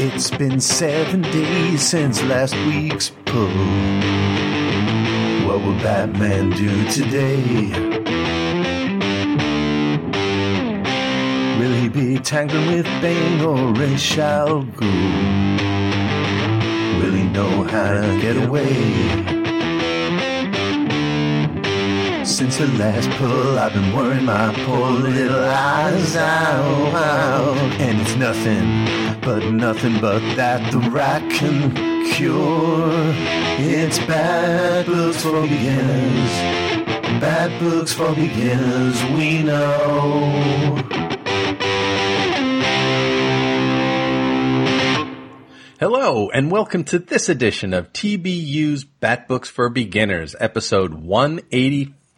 It's been seven days since last week's pull. What will Batman do today? Will he be tangling with Bane or al Ghul? Will he know how to get away? Since the last pull, I've been worrying my poor little eyes out. And it's nothing, but nothing but that the rat can cure. It's bat books for beginners. Bat books for beginners, we know. Hello, and welcome to this edition of TBU's Bat Books for Beginners, episode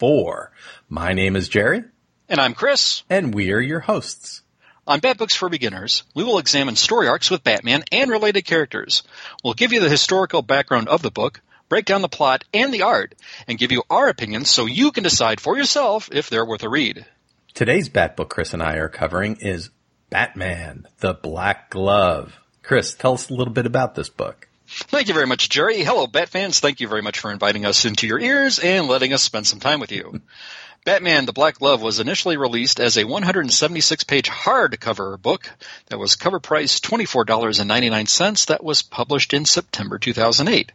184. My name is Jerry, And I'm Chris. and we are your hosts. On Bat Books for Beginners, we will examine story arcs with Batman and related characters. We'll give you the historical background of the book, break down the plot and the art, and give you our opinions so you can decide for yourself if they're worth a read. Today's Bat Book Chris and I are covering is Batman, the Black Glove. Chris, tell us a little bit about this book. Thank you very much, Jerry. Hello, Bat fans. Thank you very much for inviting us into your ears and letting us spend some time with you. Batman the Black Glove was initially released as a 176 page hardcover book that was cover priced $24.99 that was published in September 2008.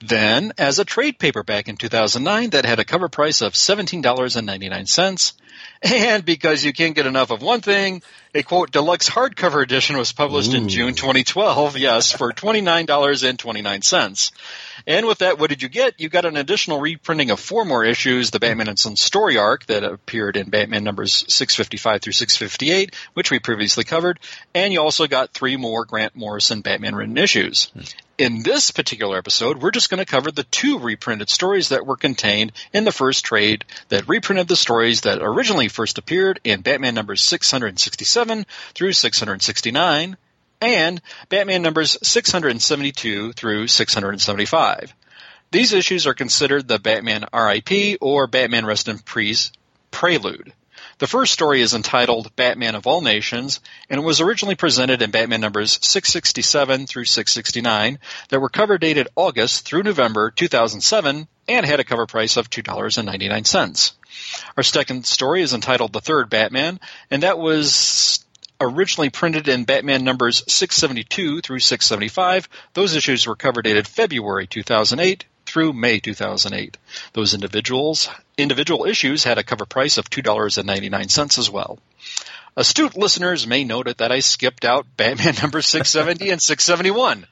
Then, as a trade paperback in 2009 that had a cover price of $17.99. And because you can't get enough of one thing, a quote deluxe hardcover edition was published in June 2012, yes, for $29.29. And with that, what did you get? You got an additional reprinting of four more issues, the Batman and Sons story arc that appeared in Batman numbers 655 through 658, which we previously covered, and you also got three more Grant Morrison Batman written issues. Hmm. In this particular episode, we're just going to cover the two reprinted stories that were contained in the first trade that reprinted the stories that originally first appeared in Batman numbers 667 through 669 and Batman numbers 672 through 675. These issues are considered the Batman RIP or Batman Rest in Peace prelude. The first story is entitled Batman of All Nations and it was originally presented in Batman numbers 667 through 669 that were cover dated August through November 2007 and had a cover price of $2.99. Our second story is entitled The Third Batman and that was originally printed in Batman numbers 672 through 675. Those issues were cover dated February 2008 through May 2008. Those individuals individual issues had a cover price of $2.99 as well. Astute listeners may note that I skipped out Batman number 670 and 671.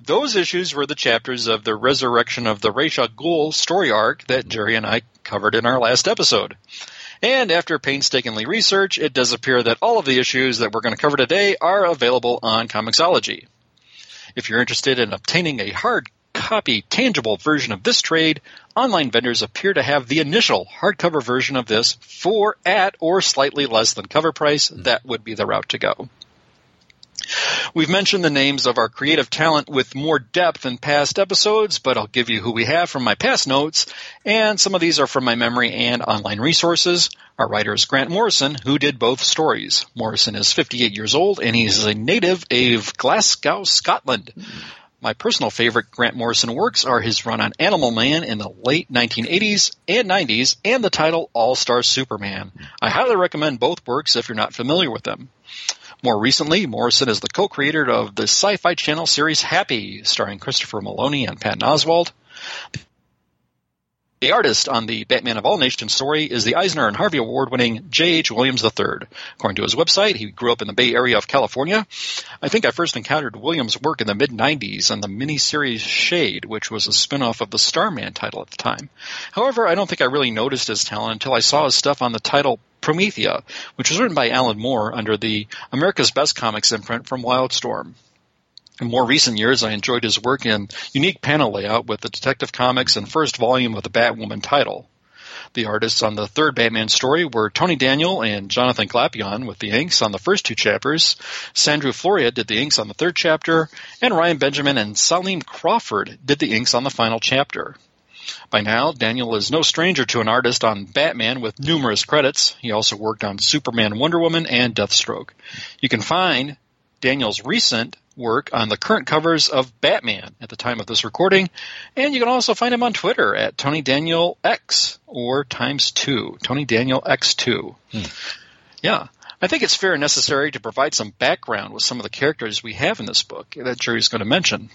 Those issues were the chapters of the Resurrection of the Ra's al Ghul story arc that Jerry and I covered in our last episode. And after painstakingly research, it does appear that all of the issues that we're going to cover today are available on Comixology. If you're interested in obtaining a hard copy tangible version of this trade, online vendors appear to have the initial hardcover version of this for at or slightly less than cover price. That would be the route to go. We've mentioned the names of our creative talent with more depth in past episodes, but I'll give you who we have from my past notes, and some of these are from my memory and online resources. Our writer is Grant Morrison, who did both stories. Morrison is 58 years old, and he's a native of Glasgow, Scotland. My personal favorite Grant Morrison works are his run on Animal Man in the late 1980s and 90s and the title All Star Superman. I highly recommend both works if you're not familiar with them. More recently, Morrison is the co-creator of the Sci-Fi Channel series Happy, starring Christopher Meloni and Patton Oswalt. The artist on the Batman of All Nations story is the Eisner and Harvey Award winning J.H. Williams III. According to his website, he grew up in the Bay Area of California. I think I first encountered Williams' work in the mid 90s on the miniseries Shade, which was a spin-off of the Starman title at the time. However, I don't think I really noticed his talent until I saw his stuff on the title Promethea, which was written by Alan Moore under the America's Best Comics imprint from Wildstorm. In more recent years, I enjoyed his work in unique panel layout with the Detective Comics and first volume of the Batwoman title. The artists on the third Batman story were Tony Daniel and Jonathan Glapion with the inks on the first two chapters. Sandu Florea did the inks on the third chapter, and Ryan Benjamin and Saleem Crawford did the inks on the final chapter. By now, Daniel is no stranger to an artist on Batman with numerous credits. He also worked on Superman, Wonder Woman, and Deathstroke. You can find Daniel's recent work on the current covers of Batman at the time of this recording, and you can also find him on Twitter at Tony Daniel X or times two, Tony Daniel X2. Hmm. Yeah. I think it's fair and necessary to provide some background with some of the characters we have in this book that Jerry's going to mention.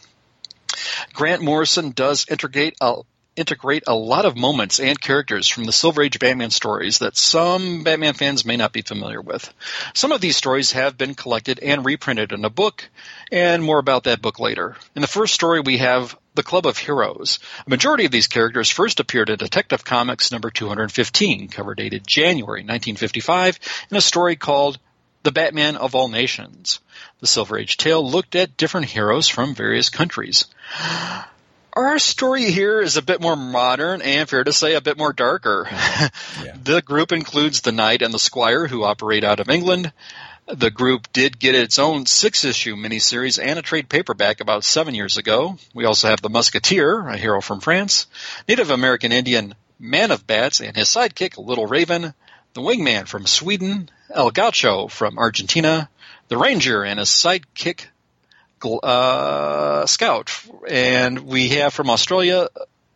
Grant Morrison does integrate a, integrate a lot of moments and characters from the Silver Age Batman stories that some Batman fans may not be familiar with. Some of these stories have been collected and reprinted in a book, and more about that book later. In the first story, we have the Club of Heroes. A majority of these characters first appeared in Detective Comics number 215, cover dated January 1955, in a story called The Batman of All Nations. The Silver Age tale looked at different heroes from various countries. Our story here is a bit more modern and, fair to say, a bit more darker. Yeah. the group includes the Knight and the Squire, who operate out of England. The group did get its own six issue miniseries and a trade paperback about seven years ago. We also have the Musketeer, a hero from France, Native American Indian Man of Bats and his sidekick, Little Raven, the Wingman from Sweden, El Gaucho from Argentina, the Ranger and his sidekick, uh, Scout, and we have from Australia.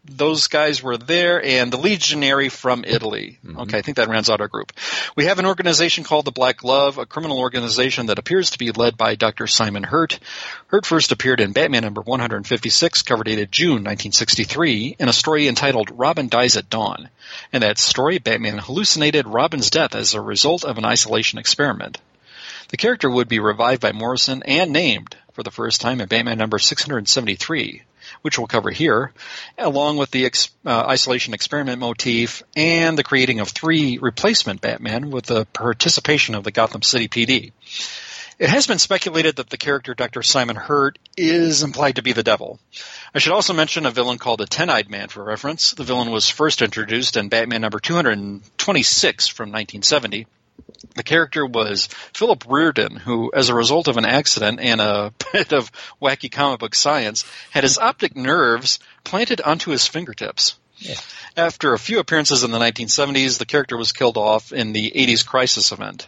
Those guys were there, and the Legionary from Italy. Mm-hmm. Okay, I think that rounds out our group. We have an organization called the Black Glove, a criminal organization that appears to be led by Dr. Simon Hurt. Hurt first appeared in Batman number 156, cover dated June 1963, in a story entitled Robin Dies at Dawn. In that story, Batman hallucinated Robin's death as a result of an isolation experiment. The character would be revived by Morrison and named for the first time in Batman number 673, which we'll cover here, along with the ex- uh, isolation experiment motif and the creating of three replacement Batman with the participation of the Gotham City PD. It has been speculated that the character Dr. Simon Hurt is implied to be the devil. I should also mention a villain called the Ten-Eyed Man for reference. The villain was first introduced in Batman number 226 from 1970 the character was Philip Reardon, who, as a result of an accident and a bit of wacky comic book science, had his optic nerves planted onto his fingertips. Yeah. After a few appearances in the 1970s, the character was killed off in the 80s Crisis event.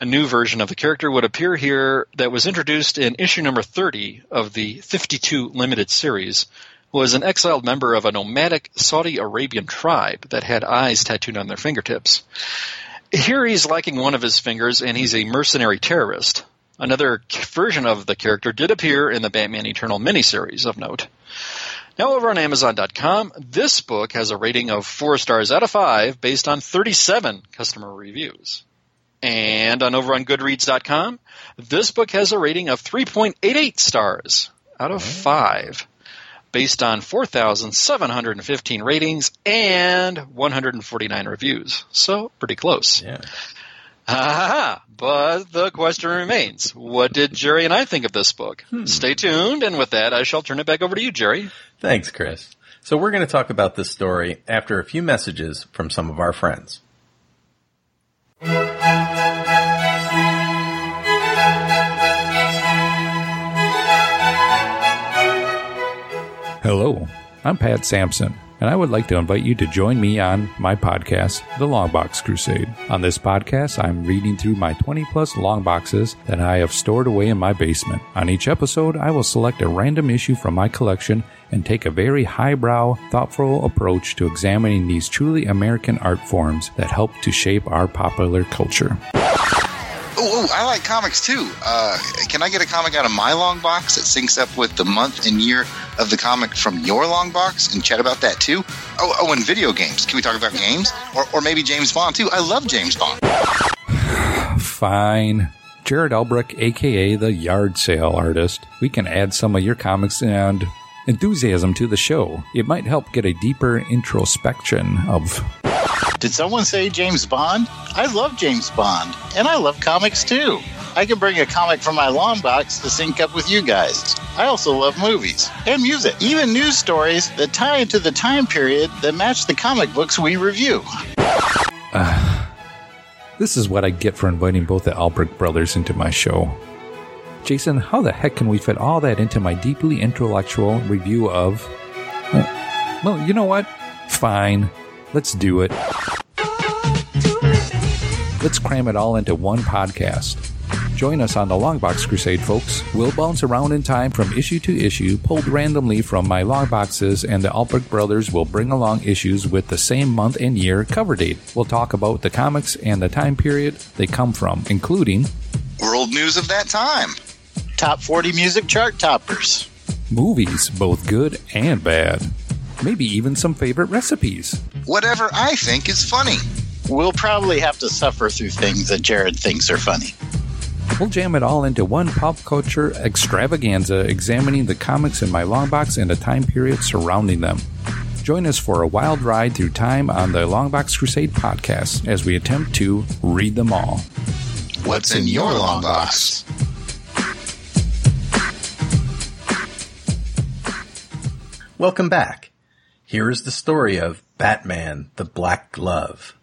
A new version of the character would appear here that was introduced in issue number 30 of the 52 limited series, was an exiled member of a nomadic Saudi Arabian tribe that had eyes tattooed on their fingertips. Here he's lacking one of his fingers, and he's a mercenary terrorist. Another version of the character did appear in the Batman Eternal miniseries of note. Now over on Amazon.com, this book has a rating of 4 stars out of 5 based on 37 customer reviews. And on over on Goodreads.com, this book has a rating of 3.88 stars out of 5 based on 4,715 ratings and 149 reviews. So pretty close. Yeah. Ah, but the question remains: What did Jerry and I think of this book? Hmm. Stay tuned, and with that, I shall turn it back over to you, Jerry. Thanks, Chris. So we're going to talk about this story after a few messages from some of our friends. Hello, I'm Pat Sampson, and I would like to invite you to join me on my podcast, The Longbox Crusade. On this podcast, I'm reading through my 20 plus long boxes that I have stored away in my basement. On each episode, I will select a random issue from my collection and take a very highbrow, thoughtful approach to examining these truly American art forms that help to shape our popular culture. Oh, I like comics too. Uh, can I get a comic out of my long box that syncs up with the month and year of the comic from your long box and chat about that too? Oh, oh, and video games. Can we talk about games? Or, or maybe James Bond too? I love James Bond. Fine. Jared Albrecht, aka the yard sale artist. We can add some of your comics and enthusiasm to the show. It might help get a deeper introspection of did someone say James Bond? I love James Bond, and I love comics too. I can bring a comic from my long box to sync up with you guys. I also love movies and music, even news stories that tie into the time period that match the comic books we review. Uh, this is what I get for inviting both the Albrecht brothers into my show. Jason, how the heck can we fit all that into my deeply intellectual review of. Well, you know what? Fine. Let's do it. Let's cram it all into one podcast. Join us on the Longbox Crusade, folks. We'll bounce around in time from issue to issue, pulled randomly from my long boxes, and the Albrecht brothers will bring along issues with the same month and year cover date. We'll talk about the comics and the time period they come from, including World news of that time. Top 40 music chart toppers. movies, both good and bad. Maybe even some favorite recipes. Whatever I think is funny. We'll probably have to suffer through things that Jared thinks are funny. We'll jam it all into one pop culture extravaganza examining the comics in my long box and the time period surrounding them. Join us for a wild ride through time on the Longbox Crusade podcast as we attempt to read them all. What's in your long box? Welcome back. Here is the story of Batman, the Black Glove.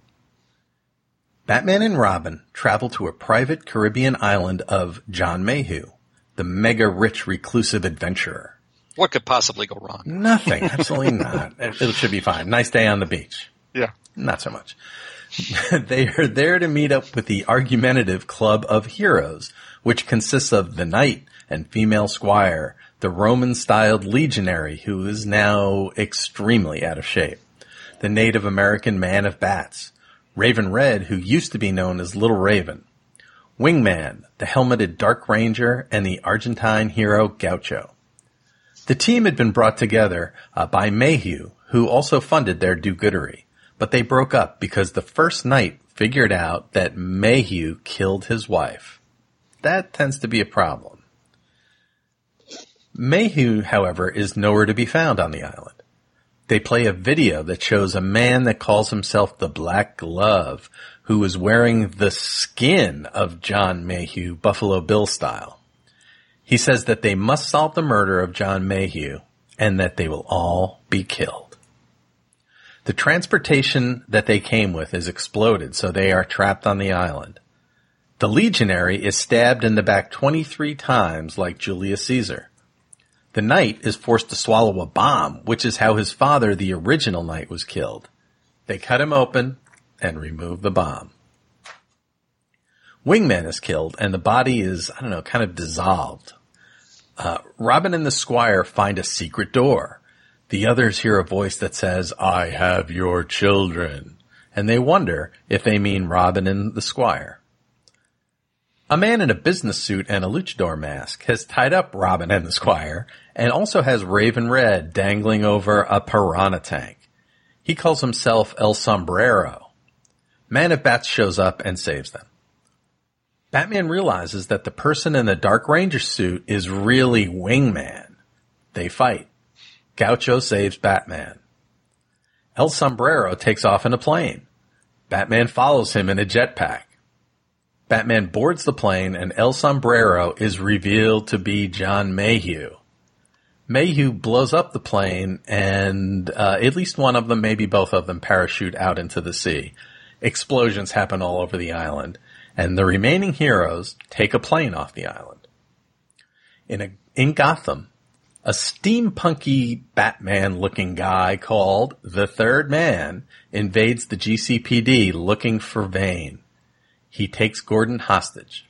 Batman and Robin travel to a private Caribbean island of John Mayhew, the mega rich reclusive adventurer. What could possibly go wrong? Nothing, absolutely not. It, it should be fine. Nice day on the beach. Yeah. Not so much. they are there to meet up with the argumentative Club of Heroes, which consists of the knight and female squire, the Roman styled legionary who is now extremely out of shape, the Native American man of bats, Raven Red who used to be known as Little Raven, Wingman, the helmeted Dark Ranger, and the Argentine hero Gaucho. The team had been brought together uh, by Mayhew, who also funded their do-goodery, but they broke up because the first knight figured out that Mayhew killed his wife. That tends to be a problem. Mayhew, however, is nowhere to be found on the island. They play a video that shows a man that calls himself the Black Glove, who is wearing the skin of John Mayhew, Buffalo Bill style. He says that they must solve the murder of John Mayhew and that they will all be killed. The transportation that they came with is exploded, so they are trapped on the island. The legionary is stabbed in the back 23 times like Julius Caesar. The knight is forced to swallow a bomb, which is how his father, the original knight, was killed. They cut him open and remove the bomb. Wingman is killed and the body is, I don't know, kind of dissolved. Uh, Robin and the Squire find a secret door. The others hear a voice that says, I have your children. And they wonder if they mean Robin and the Squire. A man in a business suit and a luchador mask has tied up Robin and the Squire and also has Raven Red dangling over a piranha tank. He calls himself El Sombrero. Man of Bats shows up and saves them. Batman realizes that the person in the Dark Ranger suit is really Wingman. They fight. Gaucho saves Batman. El Sombrero takes off in a plane. Batman follows him in a jetpack. Batman boards the plane and El Sombrero is revealed to be John Mayhew. Mayhew blows up the plane and uh, at least one of them, maybe both of them, parachute out into the sea. Explosions happen all over the island and the remaining heroes take a plane off the island. In a, in Gotham, a steampunky Batman looking guy called the Third Man invades the GCPD looking for Vane. He takes Gordon hostage.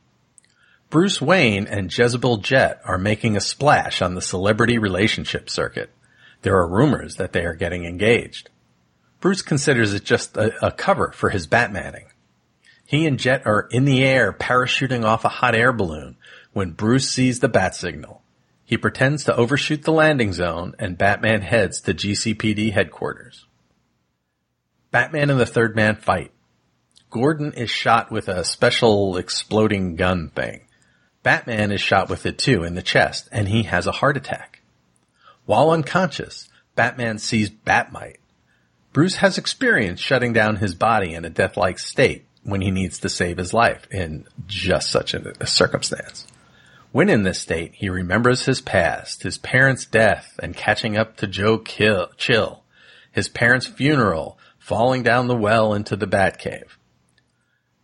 Bruce Wayne and Jezebel Jet are making a splash on the celebrity relationship circuit. There are rumors that they are getting engaged. Bruce considers it just a, a cover for his Batmaning. He and Jet are in the air parachuting off a hot air balloon when Bruce sees the bat signal. He pretends to overshoot the landing zone and Batman heads to GCPD headquarters. Batman and the Third Man fight. Gordon is shot with a special exploding gun thing. Batman is shot with it too in the chest and he has a heart attack. While unconscious, Batman sees Batmite. Bruce has experience shutting down his body in a death-like state when he needs to save his life in just such a, circumstance. When in this state, he remembers his past, his parents' death and catching up to Joe Kill, Chill, his parents' funeral, falling down the well into the Batcave.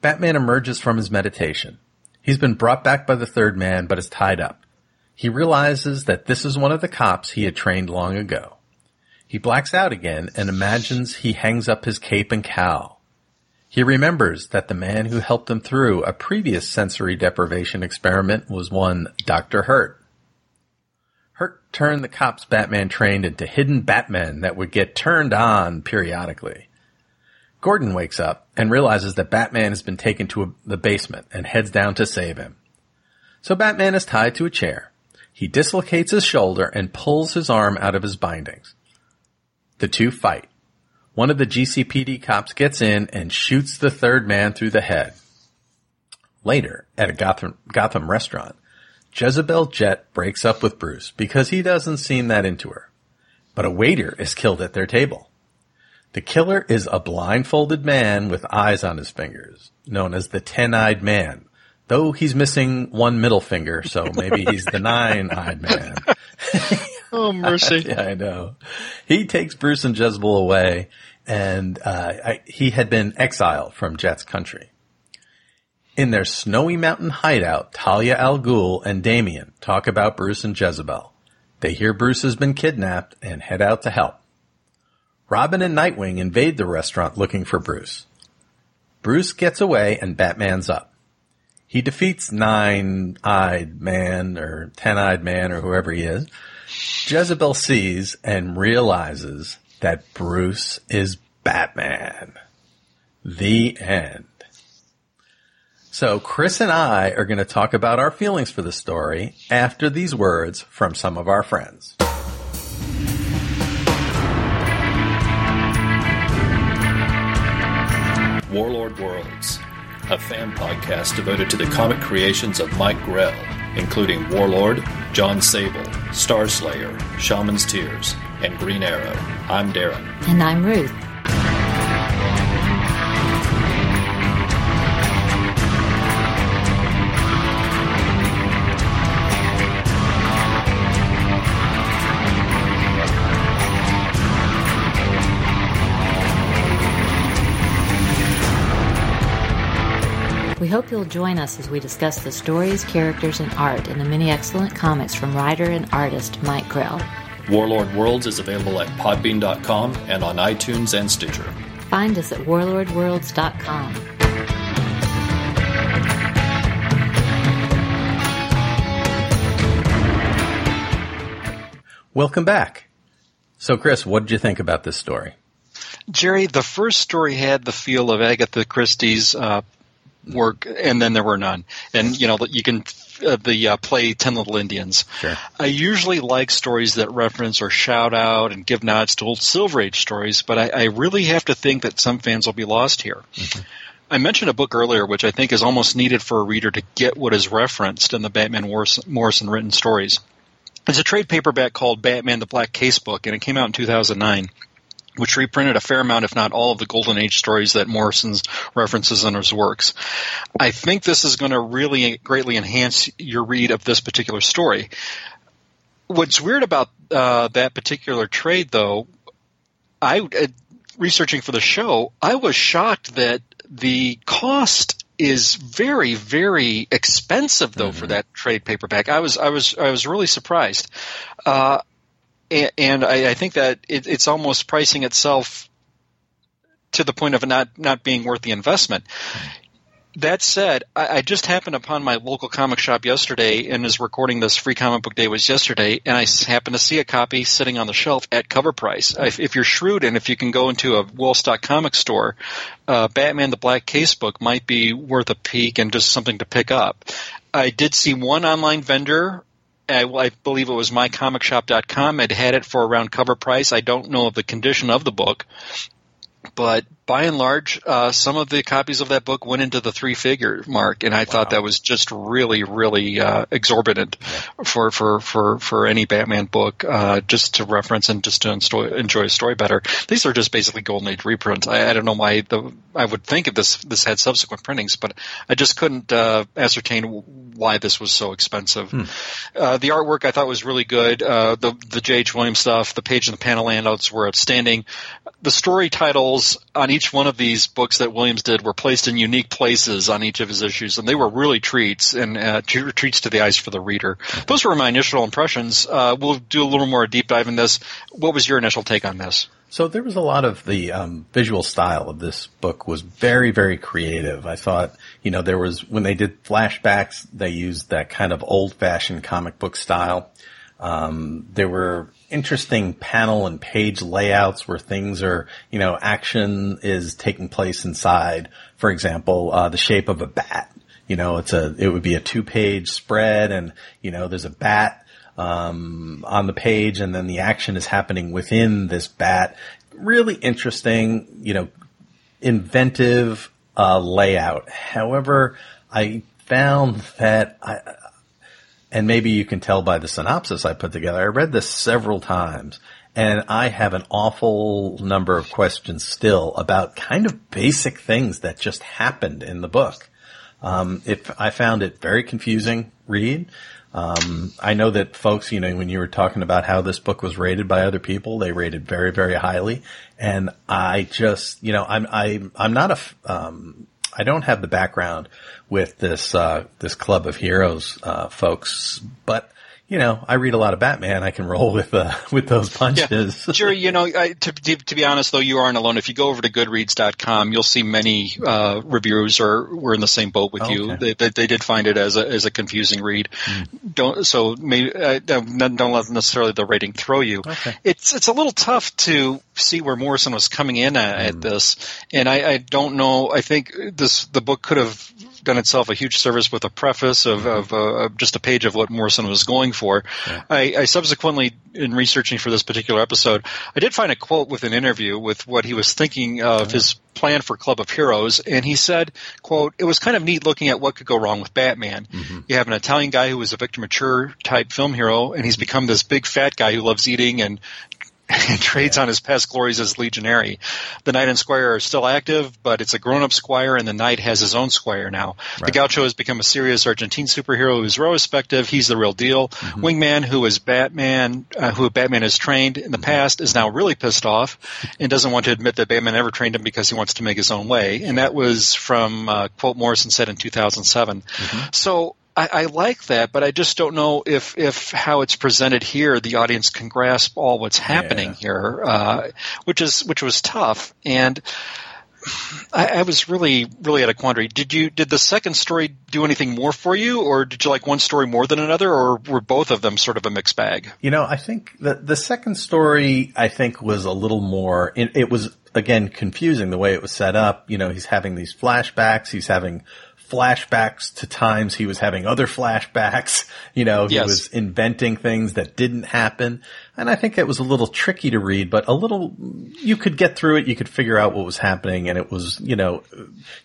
Batman emerges from his meditation. He's been brought back by the third man, but is tied up. He realizes that this is one of the cops he had trained long ago. He blacks out again and imagines he hangs up his cape and cowl. He remembers that the man who helped him through a previous sensory deprivation experiment was one Dr. Hurt. Hurt turned the cops Batman trained into hidden Batmen that would get turned on periodically. Gordon wakes up and realizes that Batman has been taken to a, the basement and heads down to save him. So Batman is tied to a chair. He dislocates his shoulder and pulls his arm out of his bindings. The two fight. One of the GCPD cops gets in and shoots the third man through the head. Later, at a Gotham, Gotham restaurant, Jezebel Jet breaks up with Bruce because he doesn't seem that into her. But a waiter is killed at their table. The killer is a blindfolded man with eyes on his fingers, known as the Ten-Eyed Man, though he's missing one middle finger, so maybe he's the Nine-Eyed Man. Oh mercy! yeah, I know. He takes Bruce and Jezebel away, and uh, I, he had been exiled from Jet's country. In their snowy mountain hideout, Talia al Ghul and Damian talk about Bruce and Jezebel. They hear Bruce has been kidnapped and head out to help. Robin and Nightwing invade the restaurant looking for Bruce. Bruce gets away and Batman's up. He defeats Nine-Eyed Man or Ten-Eyed Man or whoever he is. Jezebel sees and realizes that Bruce is Batman. The end. So Chris and I are going to talk about our feelings for the story after these words from some of our friends. Warlord Worlds, a fan podcast devoted to the comic creations of Mike Grell, including Warlord, John Sable, Starslayer, Shaman's Tears, and Green Arrow. I'm Darren. And I'm Ruth. We hope you'll join us as we discuss the stories, characters, and art in the many excellent comics from writer and artist Mike Grell. Warlord Worlds is available at podbean.com and on iTunes and Stitcher. Find us at warlordworlds.com. Welcome back. So Chris, what did you think about this story? Jerry, the first story had the feel of Agatha Christie's uh, work, and then there were none. And you know, you can uh, the uh, play Ten Little Indians. Sure. I usually like stories that reference or shout out and give nods to old Silver Age stories, but I, I really have to think that some fans will be lost here. I mentioned a book earlier, which I think is almost needed for a reader to get what is referenced in the Batman Morrison written stories. It's a trade paperback called Batman the Black Casebook, and it came out in 2009 which reprinted a fair amount, if not all, of the Golden Age stories that Morrison's references in his works. I think this is going to really greatly enhance your read of this particular story. What's weird about uh, that particular trade, though, I uh, researching for the show, I was shocked that the cost is very, very expensive, though, Mm-hmm. for that trade paperback. I was, I was, I was really surprised. Uh, and, I, I think that it, it's almost pricing itself to the point of not not being worth the investment. That said, I, I just happened upon my local comic shop yesterday, and is recording this free comic book day was yesterday, and I happened to see a copy sitting on the shelf at cover price. If, if you're shrewd and if you can go into a well-stocked comic store, uh, Batman the Black Casebook might be worth a peek and just something to pick up. I did see one online vendor I, I believe it was mycomicshop.com had had it for around cover price. I don't know of the condition of the book, but by and large, uh, some of the copies of that book went into the three figure mark, and I thought that was just really, really uh, exorbitant for, for, for, for any Batman book, uh, just to reference and just to enjoy, enjoy a story better. These are just basically Golden Age reprints. I, I don't know why the I would think if this this had subsequent printings, but I just couldn't uh, ascertain why this was so expensive. Uh, the artwork I thought was really good. Uh, the the J.H. Williams stuff, the page and the panel handouts were outstanding. The story titles on each one of these books that Williams did were placed in unique places on each of his issues, and they were really treats and uh, treats to the eyes for the reader. Those were my initial impressions. Uh, we'll do a little more deep dive in this. What was your initial take on this? So there was a lot of the um, visual style of this book was very, very creative. I thought, you know, there was when they did flashbacks, they used that kind of old-fashioned comic book style. Um, there were interesting panel and page layouts where things are, you know, action is taking place inside. For example, uh, the shape of a bat. You know, it's a, it would be a two-page spread, and you know, there's a bat um, on the page, and then the action is happening within this bat. Really interesting, you know, inventive uh, layout. However, I found that I, and maybe you can tell by the synopsis I put together. I read this several times and I have an awful number of questions still about kind of basic things that just happened in the book. Um, if I found it very confusing read. Um, I know that folks, you know, when you were talking about how this book was rated by other people, they rated very, very highly. And I just, you know, I'm, I, I'm not a, um, I don't have the background with this, uh, this club of heroes, uh, folks, but you know, I read a lot of Batman. I can roll with uh, with those punches. Yeah. Jerry, you know, I, to, to, to, be honest, though, you aren't alone. If you go over to Goodreads.com, you'll see many uh, reviewers are were in the same boat with Okay. you. They, they, they did find it as a as a confusing read. Don't so maybe uh, don't let necessarily the rating throw you. Okay. It's it's a little tough to see where Morrison was coming in at, at this, and I, I don't know. I think this the book could have done itself a huge service with a preface of, mm-hmm. of uh, just a page of what Morrison was going for. I, I subsequently, in researching for this particular episode, I did find a quote with an interview with what he was thinking of his plan for Club of Heroes, and he said, "quote It was kind of neat looking at what could go wrong with Batman. Mm-hmm. You have an Italian guy who was a Victor Mature type film hero, and he's mm-hmm. become this big fat guy who loves eating and." and trades on his past glories as legionary. The knight and squire are still active, but it's a grown-up squire, and the knight has his own squire now. The gaucho has become a serious Argentine superhero who's respective. He's the real deal. Wingman, who is Batman, uh, who Batman has trained in the past, is now really pissed off and doesn't want to admit that Batman ever trained him because he wants to make his own way. And that was from uh, quote Morrison said in 2007. So. I, I like that, but I just don't know if, if how it's presented here, the audience can grasp all what's happening Yeah. here, uh, which is which was tough. And I, I was really really at a quandary. Did you did the second story do anything more for you, or did you like one story more than another, or were both of them sort of a mixed bag? You know, I think the the second story I think was a little more. It, it was again confusing the way it was set up. You know, he's having these flashbacks. He's having flashbacks to times he was having other flashbacks. You know, he Yes. was inventing things that didn't happen. And I think it was a little tricky to read, but a little, you could get through it. You could figure out what was happening and it was, you know,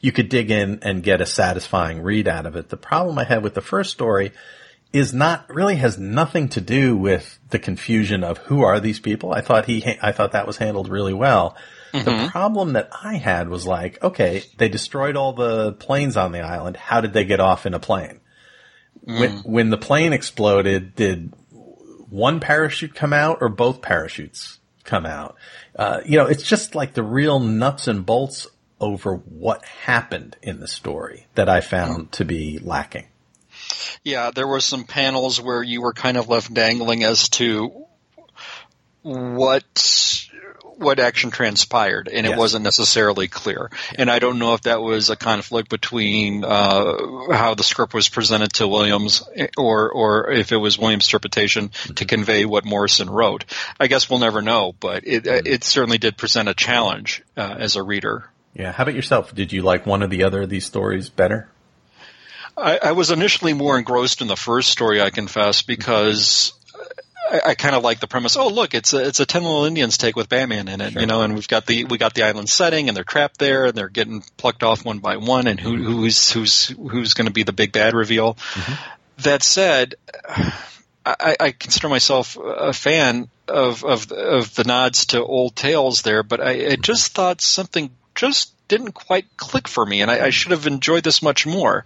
you could dig in and get a satisfying read out of it. The problem I had with the first story is not really has nothing to do with the confusion of who are these people. I thought he, I thought that was handled really well. The mm-hmm. problem that I had was like, okay, they destroyed all the planes on the island. How did they get off in a plane? When, mm. when the plane exploded, did one parachute come out or both parachutes come out? Uh, you know, it's just like the real nuts and bolts over what happened in the story that I found mm. to be lacking. Yeah, there were some panels where you were kind of left dangling as to what what action transpired, and it wasn't necessarily clear. And I don't know if that was a conflict between uh, how the script was presented to Williams, eh, or or if it was Williams' interpretation to convey what Morrison wrote. I guess we'll never know, but it uh, it certainly did present a challenge uh, as a reader. Yeah. How about yourself? Did you like one or the other of these stories better? I, I was initially more engrossed in the first story, I confess, because I, I kind of like the premise. Oh, look, it's a it's a ten little Indians take with Batman in it, you know, and we've got the we got the island setting, and they're trapped there, and they're getting plucked off one by one, and who who's who's who's going to be the big bad reveal. Mm-hmm. That said. I, I consider myself a fan of, of of the nods to old tales there, but I, I just thought something just didn't quite click for me, and I, I should have enjoyed this much more.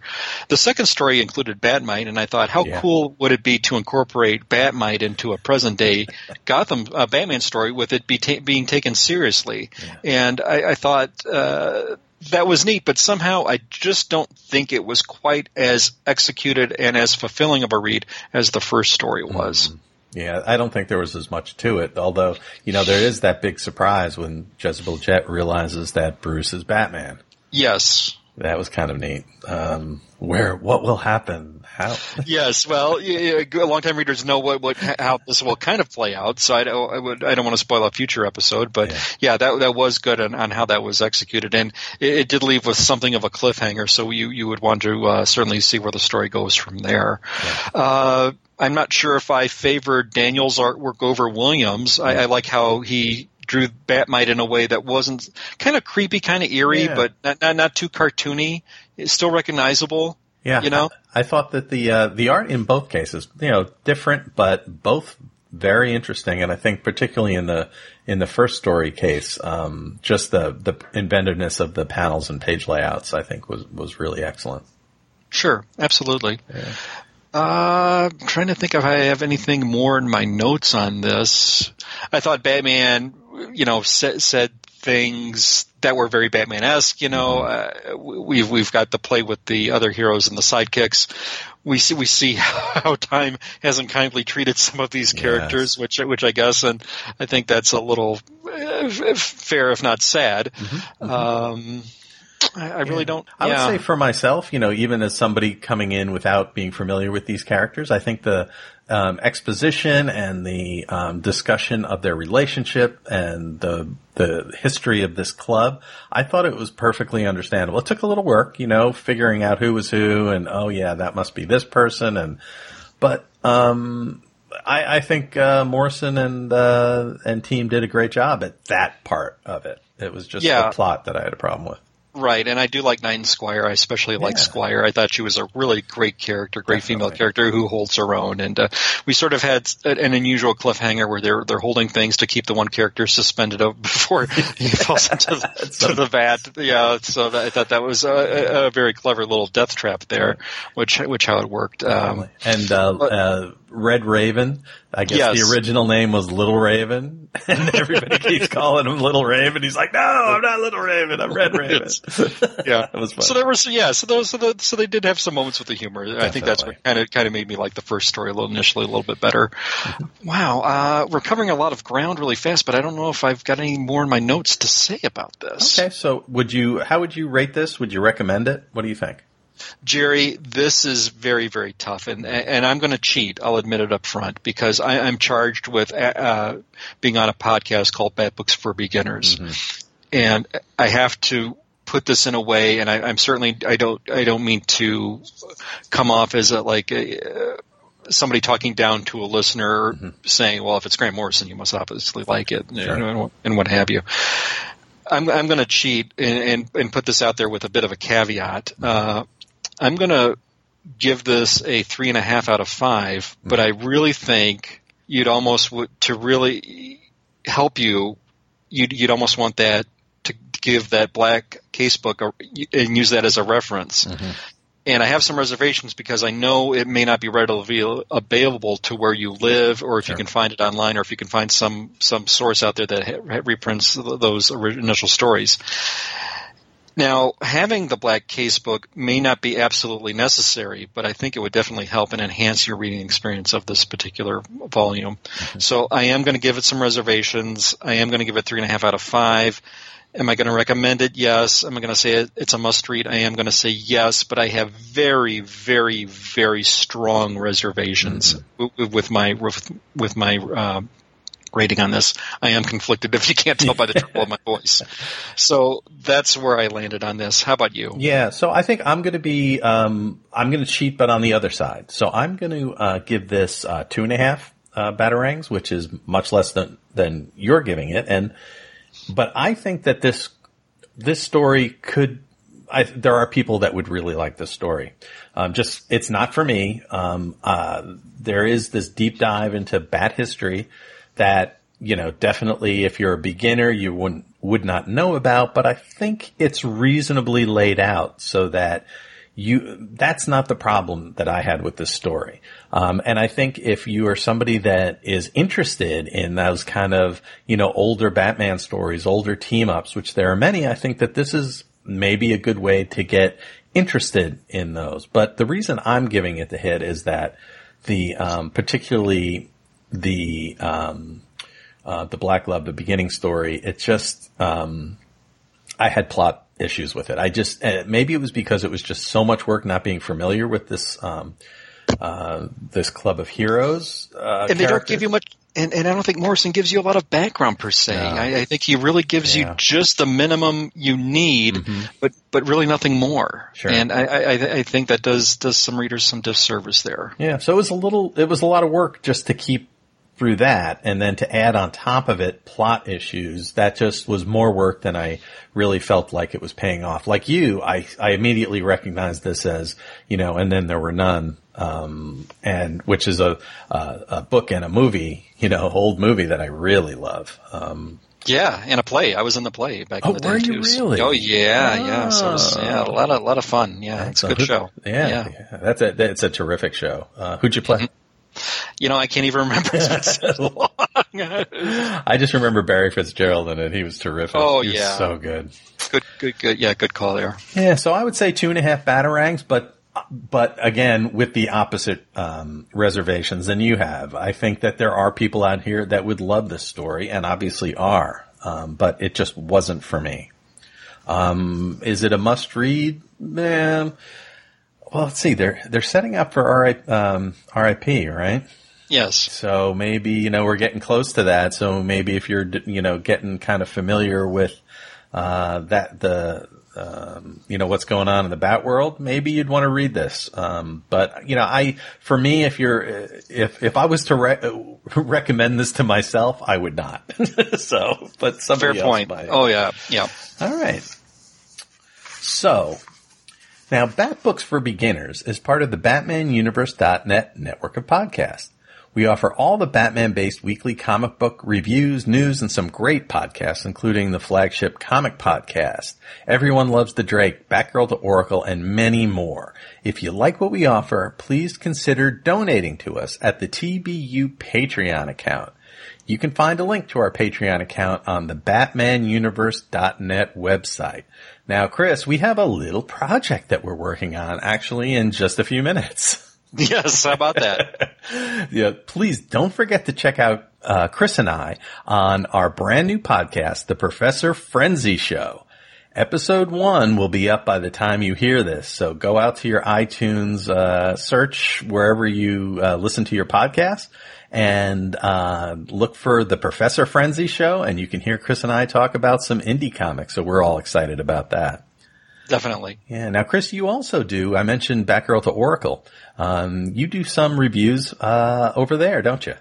The second story included Batmite, and I thought, how Yeah. cool would it be to incorporate Batmite into a present day Gotham uh, Batman story with it be ta- being taken seriously? And I, I thought. Uh, that was neat, but somehow I just don't think it was quite as executed and as fulfilling of a read as the first story was. Yeah, I don't think there was as much to it, although, you know, there is that big surprise when Jezebel Jet realizes that Bruce is Batman. Yes. That was kind of neat. Um, where, what will happen? How? yes, well, yeah, longtime readers know what, what how this will kind of play out. So I don't, I, would, I don't want to spoil a future episode, but yeah, yeah that that was good on, on, how that was executed, and it, it, did leave with something of a cliffhanger. So you you would want to uh, certainly see where the story goes from there. Yeah. Uh, I'm not sure if I favored Daniel's artwork over Williams. I, I like how he drew Bat-Mite in a way that wasn't kind of creepy, kind of eerie, yeah. but not, not, not too cartoony. It's still recognizable. Yeah, you know, I, I thought that the uh, the art in both cases, you know, different but both very interesting, and I think particularly in the in the first story case, um, just the the inventiveness of the panels and page layouts, I think was was really excellent. Sure, absolutely. Yeah. Uh, I'm trying to think if I have anything more in my notes on this. I thought Batman, you know, said, said things that were very Batman-esque. You know, mm-hmm. uh, we've we've got the play with the other heroes and the sidekicks. We see we see how time hasn't kindly treated some of these characters, yes. which which I guess, and I think that's a little uh, fair, if not sad. Mm-hmm. Mm-hmm. Um, I, I really yeah. don't. I yeah. would say for myself, you know, even as somebody coming in without being familiar with these characters, I think the um, exposition and the um, discussion of their relationship and the the history of this club, I thought it was perfectly understandable. It took a little work, you know, figuring out who was who and oh yeah, that must be this person and but um, I, I, think uh, Morrison and uh, and team did a great job at that part of it. It was just yeah. the plot that I had a problem with. Right, and I do like Knight and Squire. I especially like yeah. Squire. I thought she was a really great character, great Definitely. female character who holds her own. And uh, we sort of had an unusual cliffhanger where they're they're holding things to keep the one character suspended before he falls into the, to the vat. Yeah, so that, I thought that was a, a, very clever little death trap there, which which how it worked. Um, and uh, but, uh, Red Raven. I guess yes. the original name was Little Raven, and everybody keeps calling him Little Raven. He's like, "No, I'm not Little Raven. I'm Red Raven." yeah, that was fun. So there was, yeah. So those, so, the, so they did have some moments with the humor. Definitely. I think that's what kind of kind of made me like the first story a little initially a little bit better. Wow, uh, we're covering a lot of ground really fast, but I don't know if I've got any more in my notes to say about this. Okay, so would you? How would you rate this? Would you recommend it? What do you think? Jerry, this is very, very tough, and and I'm going to cheat. I'll admit it up front because I, am charged with uh, uh, being on a podcast called Bat Books for Beginners, mm-hmm. and I have to put this in a way. And I, am certainly I don't I don't mean to come off as a, like a, uh, somebody talking down to a listener mm-hmm. saying, "Well, if it's Grant Morrison, you must obviously like it," sure. and, and what have you. I'm, I'm going to cheat and, and, and, put this out there with a bit of a caveat. Uh, I'm going to give this a three and a half out of five, but I really think you'd almost to really help you, you'd, you'd almost want that to give that black casebook a, and use that as a reference. Mm-hmm. And I have some reservations because I know it may not be readily available to where you live, or if sure. you can find it online, or if you can find some some source out there that reprints those initial stories. Now, having the black casebook may not be absolutely necessary, but I think it would definitely help and enhance your reading experience of this particular volume. Mm-hmm. So I am going to give it some reservations. I am going to give it three and a half out of five. Am I going to recommend it? Yes. Am I going to say it's a must read? I am going to say yes, but I have very, very, very strong reservations mm-hmm. with my with, with my uh, rating on this. I am conflicted if you can't tell by the treble of my voice. So that's where I landed on this. How about you? Yeah, so I think I'm going to be, um, I'm going to cheat, but on the other side. So I'm going to uh, give this uh, two and a half uh, batarangs, which is much less than than you're giving it. And but I think that this this story could. I, there are people that would really like this story. Um, just it's not for me. Um, uh, there is this deep dive into bat history that, you know, definitely if you're a beginner, you wouldn't, would not know about, but I think it's reasonably laid out so that you, that's not the problem that I had with this story. Um, and I think if you are somebody that is interested in those kind of, you know, older Batman stories, older team ups, which there are many, I think that this is maybe a good way to get interested in those. But the reason I'm giving it the hit is that the, um, particularly the um, uh, the Black Glove, the beginning story, it just um, I had plot issues with it. I just uh, maybe it was because it was just so much work not being familiar with this um, uh, this club of heroes. Uh, and they don't give you much. And, and I don't think Morrison gives you a lot of background per se. No. I, I think he really gives Yeah. you just the minimum you need, but but really nothing more. Sure. And I, I I I think that does does some readers some disservice there. Yeah, so it was a little, it was a lot of work just to keep through that, and then to add on top of it plot issues. That just was more work than I really felt like it was paying off. Like you, I I immediately recognized this as you know, and then there were none, um, and which is a a, a book and a movie, you know, old movie that I really love. Um, Yeah, and a play. I was in the play back Oh, in the day were you too. Really? Oh yeah, yeah. So it was, yeah, a lot of lot of fun. Yeah, it's a good show. Yeah, yeah, that's a that's a terrific show. Uh, who'd you play? You know, I can't even remember. It's been so long. I just remember Barry Fitzgerald in it. He was terrific. Oh, He was yeah. so good. good, good, good. Yeah, good call there. Yeah, so I would say two and a half batarangs, but but again, with the opposite um, reservations than you have. I think that there are people out here that would love this story, and obviously are, um, but it just wasn't for me. Um, is it a must read? Man, well, let's see. They're they're setting up for RI, um, RIP, right? Yes. So maybe, you know, we're getting close to that. So maybe if you're, you know, getting kind of familiar with, uh, that, the, um, you know, what's going on in the bat world, maybe you'd want to read this. Um, but, you know, I, for me, if you're, if, if I was to re- recommend this to myself, I would not. so, but Fair somebody else point. Oh yeah, yeah. All right. So, now Bat Books for Beginners is part of the BatmanUniverse.net network of podcasts. We offer all the Batman-based weekly comic book reviews, news, and some great podcasts, including the flagship comic podcast, Everyone Loves the Drake, Batgirl to Oracle, and many more. If you like what we offer, please consider donating to us at the TBU Patreon account. You can find a link to our Patreon account on the BatmanUniverse.net website. Now, Chris, we have a little project that we're working on actually in just a few minutes. Yes. How about that? yeah, please don't forget to check out uh, Chris and I on our brand new podcast, The Professor Frenzy Show. Episode one will be up by the time you hear this, so go out to your iTunes uh, search wherever you uh, listen to your podcast and uh, look for the Professor Frenzy Show, and you can hear Chris and I talk about some indie comics. So we're all excited about that. Definitely. Yeah. Now, Chris, you also do. I mentioned Batgirl to Oracle. Um, you do some reviews uh, over there, don't you?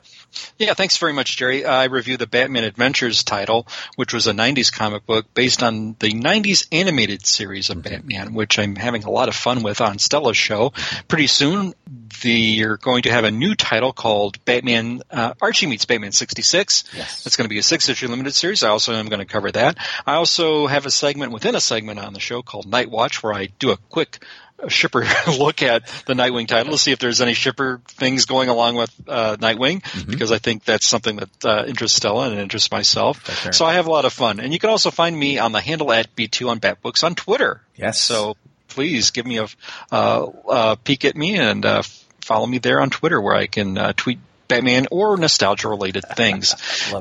Yeah, thanks very much, Jerry. I reviewed the Batman Adventures title, which was a 90s comic book based on the 90s animated series of Batman, which I'm having a lot of fun with on Stella's show. Pretty soon, the, you're going to have a new title called Batman, uh, Archie Meets Batman 66. Yes. It's going to be a six issue limited series. I also am going to cover that. I also have a segment within a segment on the show called Night Watch where I do a quick shipper look at the Nightwing title to see if there's any shipper things going along with uh, Nightwing Mm-hmm. because I think that's something that uh, interests Stella and interests myself. Right. So I have a lot of fun, and you can also find me on the handle at B2 on Batbooks on Twitter. Yes. So please give me a uh, uh, peek at me and uh, follow me there on Twitter where I can uh, tweet. Batman or nostalgia related things.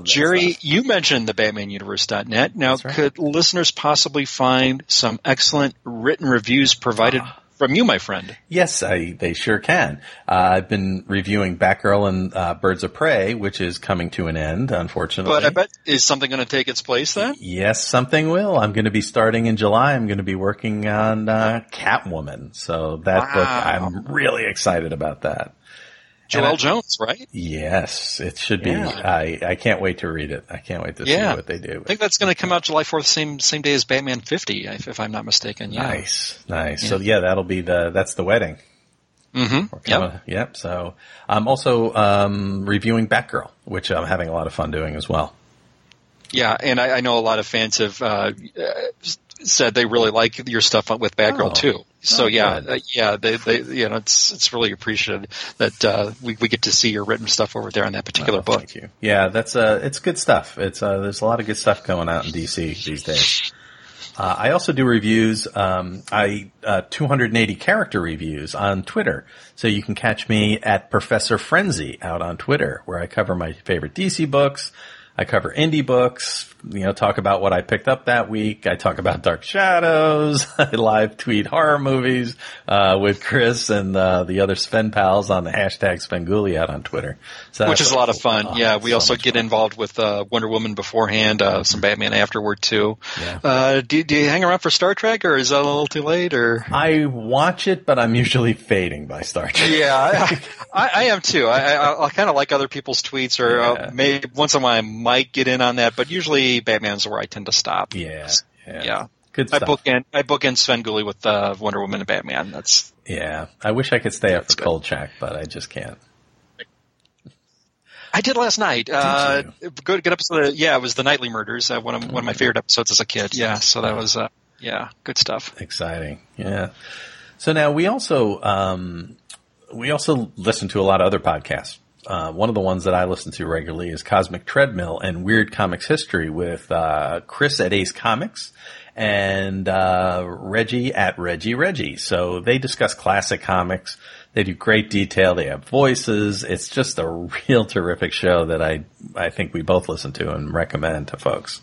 Jerry, stuff. you mentioned the BatmanUniverse.net. Now, right. could listeners possibly find some excellent written reviews provided Ah. From you, my friend? Yes, I, they sure can. Uh, I've been reviewing Batgirl and uh, Birds of Prey, which is coming to an end, unfortunately. But I bet is something going to take its place then? Yes, something will. I'm going to be starting in July. I'm going to be working on uh, Catwoman. So that book, I'm really excited about that. And Joelle I- Jones, right? Yes, it should be. Yeah. I, I can't wait to read it. I can't wait to Yeah. see what they do. I think that's going to come out July 4th, same same day as Batman 50, if, if I'm not mistaken. Yeah. Nice, nice. So yeah, that'll be the that's the wedding. Mm-hmm. Yep. coming- Yep. So I'm also um, reviewing Batgirl, which I'm having a lot of fun doing as well. Yeah, and I, I know a lot of fans have uh, uh, said they really like your stuff with Batgirl Oh. too. So Oh, yeah, uh, yeah, they, they, you know, it's it's really appreciated that uh, we we get to see your written stuff over there on that particular Oh, book. Thank you. Yeah, that's uh, it's good stuff. It's uh, there's a lot of good stuff going out in DC these days. Uh, I also do reviews. Um, I uh, 280 character reviews on Twitter, so you can catch me at Professor Frenzy out on Twitter, where I cover my favorite DC books. I cover indie books, you know, talk about what I picked up that week. I talk about Dark Shadows. I live tweet horror movies, uh, with Chris and, uh, the other Sven pals on the hashtag out on Twitter. So Which is a lot of fun. oh, yeah, we so also get fun. involved with uh, Wonder Woman beforehand, uh, some Batman afterward too. Yeah. Uh, do, do you hang around for Star Trek, or is that a little too late? Or I watch it, but I'm usually fading by Star Trek. yeah, I, I, I am too. I, I, I kind of like other people's tweets, or Yeah. uh, maybe once in a while I might get in on that, but usually Batman's where I tend to stop. Yeah. Yeah. Yeah. Good I stuff. book in I book in Svengoolie with uh, Wonder Woman and Batman. That's Yeah. I wish I could stay up for good. Kolchak, but I just can't. I did last night. Uh, good, good episode. Of, yeah, it was the Nightly Murders. Uh, one of one of my favorite episodes as a kid. Yeah, so that was uh, yeah, good stuff. Exciting. Yeah. So now we also, um, we also listen to a lot of other podcasts. Uh, one of the ones that I listen to regularly is Cosmic Treadmill and Weird Comics History with, uh, Chris at Ace Comics and, uh, Reggie at Reggie Reggie. So they discuss classic comics. They do great detail. They have voices. It's just a real terrific show that I, I think we both listen to and recommend to folks.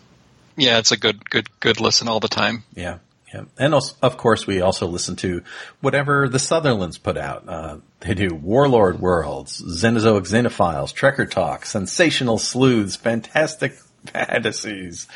Yeah, it's a good good good listen all the time. Yeah. Yeah. And also, of course, we also listen to whatever the Sutherlands put out. Uh, they do Warlord Worlds, Xenozoic Xenophiles, Trekker Talk, Sensational Sleuths, Fantastic Fantasies.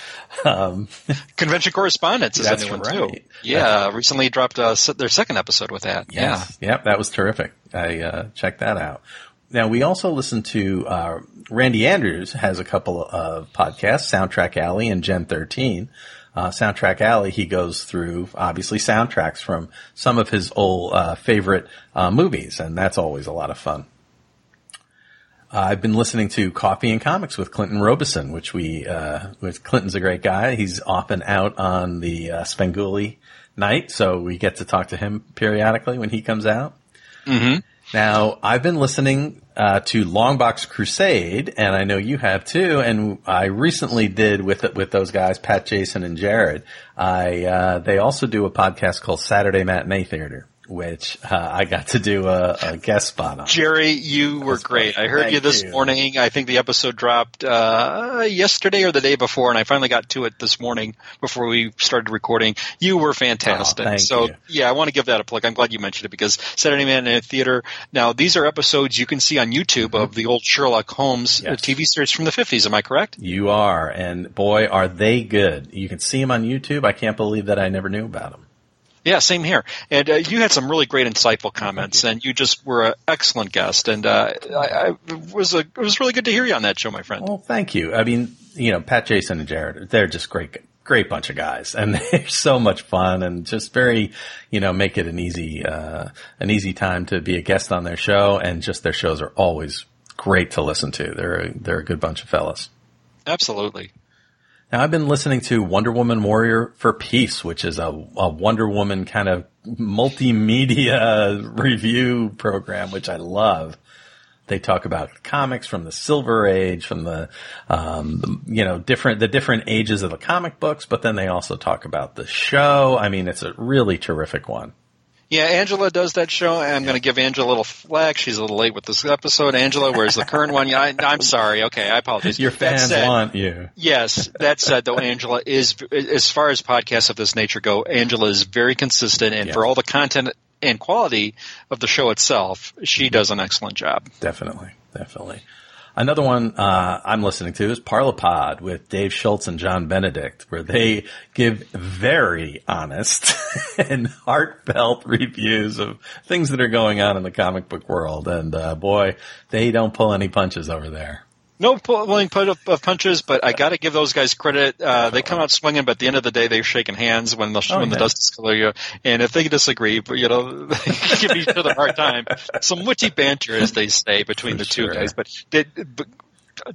Um, Convention Correspondence is That's a new one right. too. Yeah, recently dropped uh, their second episode with that. Yes. Yep, that was terrific. I uh, checked that out. Now we also listen to uh, Randy Andrews has a couple of podcasts, Soundtrack Alley and Gen 13. Uh, Soundtrack Alley, he goes through obviously soundtracks from some of his old uh, favorite uh, movies, and that's always a lot of fun. Uh, I've been listening to Coffee and Comics with Clinton Robeson, which we, uh, which Clinton's a great guy. He's often out on the uh, Svengoolie night, so we get to talk to him periodically when he comes out. hmm Now, I've been listening uh, to Longbox Crusade, and I know you have too. And I recently did with with those guys, Pat, Jason, and Jared. I uh, they also do a podcast called Saturday Matinee Theater, which uh, I got to do a, a guest spot on. Jerry, you were great. I heard Thank you this you. morning. I think the episode dropped uh, yesterday or the day before, and I finally got to it this morning before we started recording. You were fantastic. Oh, so you. yeah, I want to give that a plug. I'm glad you mentioned it because Saturday Matinee Theater. Now these are episodes you can see on YouTube of the old Sherlock Holmes Mm-hmm. Yes. TV series from the 50s. Am I correct? You are, and boy, are they good! You can see them on YouTube. I can't believe that I never knew about them. Yeah, same here. And uh, you had some really great, insightful comments, and you just were an excellent guest. And uh, I, I it was a, it was really good to hear you on that show, my friend. Well, thank you. I mean, you know, Pat, Jason, and Jared, they're just great, great bunch of guys, and they're so much fun and just very, you know, make it an easy, uh, an easy time to be a guest on their show, and just their shows are always great to listen to. They're a, they're a good bunch of fellas. Absolutely. Now I've been listening to Wonder Woman Warrior for Peace, which is a, a Wonder Woman kind of multimedia review program, which I love. They talk about comics from the Silver Age, from the, um, the, you know, different, the different ages of the comic books, but then they also talk about the show. I mean, it's a really terrific one. Yeah, Angela does that show, and I'm going to give Angela a little flack. She's a little late with this episode. Angela, where's the current one? Yeah, I, I'm sorry. Okay, I apologize. Your fans said- want you. Yes, that said, though, Angela is, as far as podcasts of this nature go, Angela is very consistent, and Yeah. for all the content and quality of the show itself, she mm-hmm. does an excellent job. Definitely, definitely. Another one uh, I'm listening to is Parlapod with Dave Schultz and John Benedict, where they give very honest and heartfelt reviews of things that are going on in the comic book world. And uh, boy, they don't pull any punches over there. No pulling put of of punches, but I got to give those guys credit. Uh, they come out swinging, but at the end of the day, they're shaking hands when the Oh, when the dust is clear. And if they disagree, you know, they give each other a hard time. Some witty banter, as they say, between For the two sure. guys. But, they, but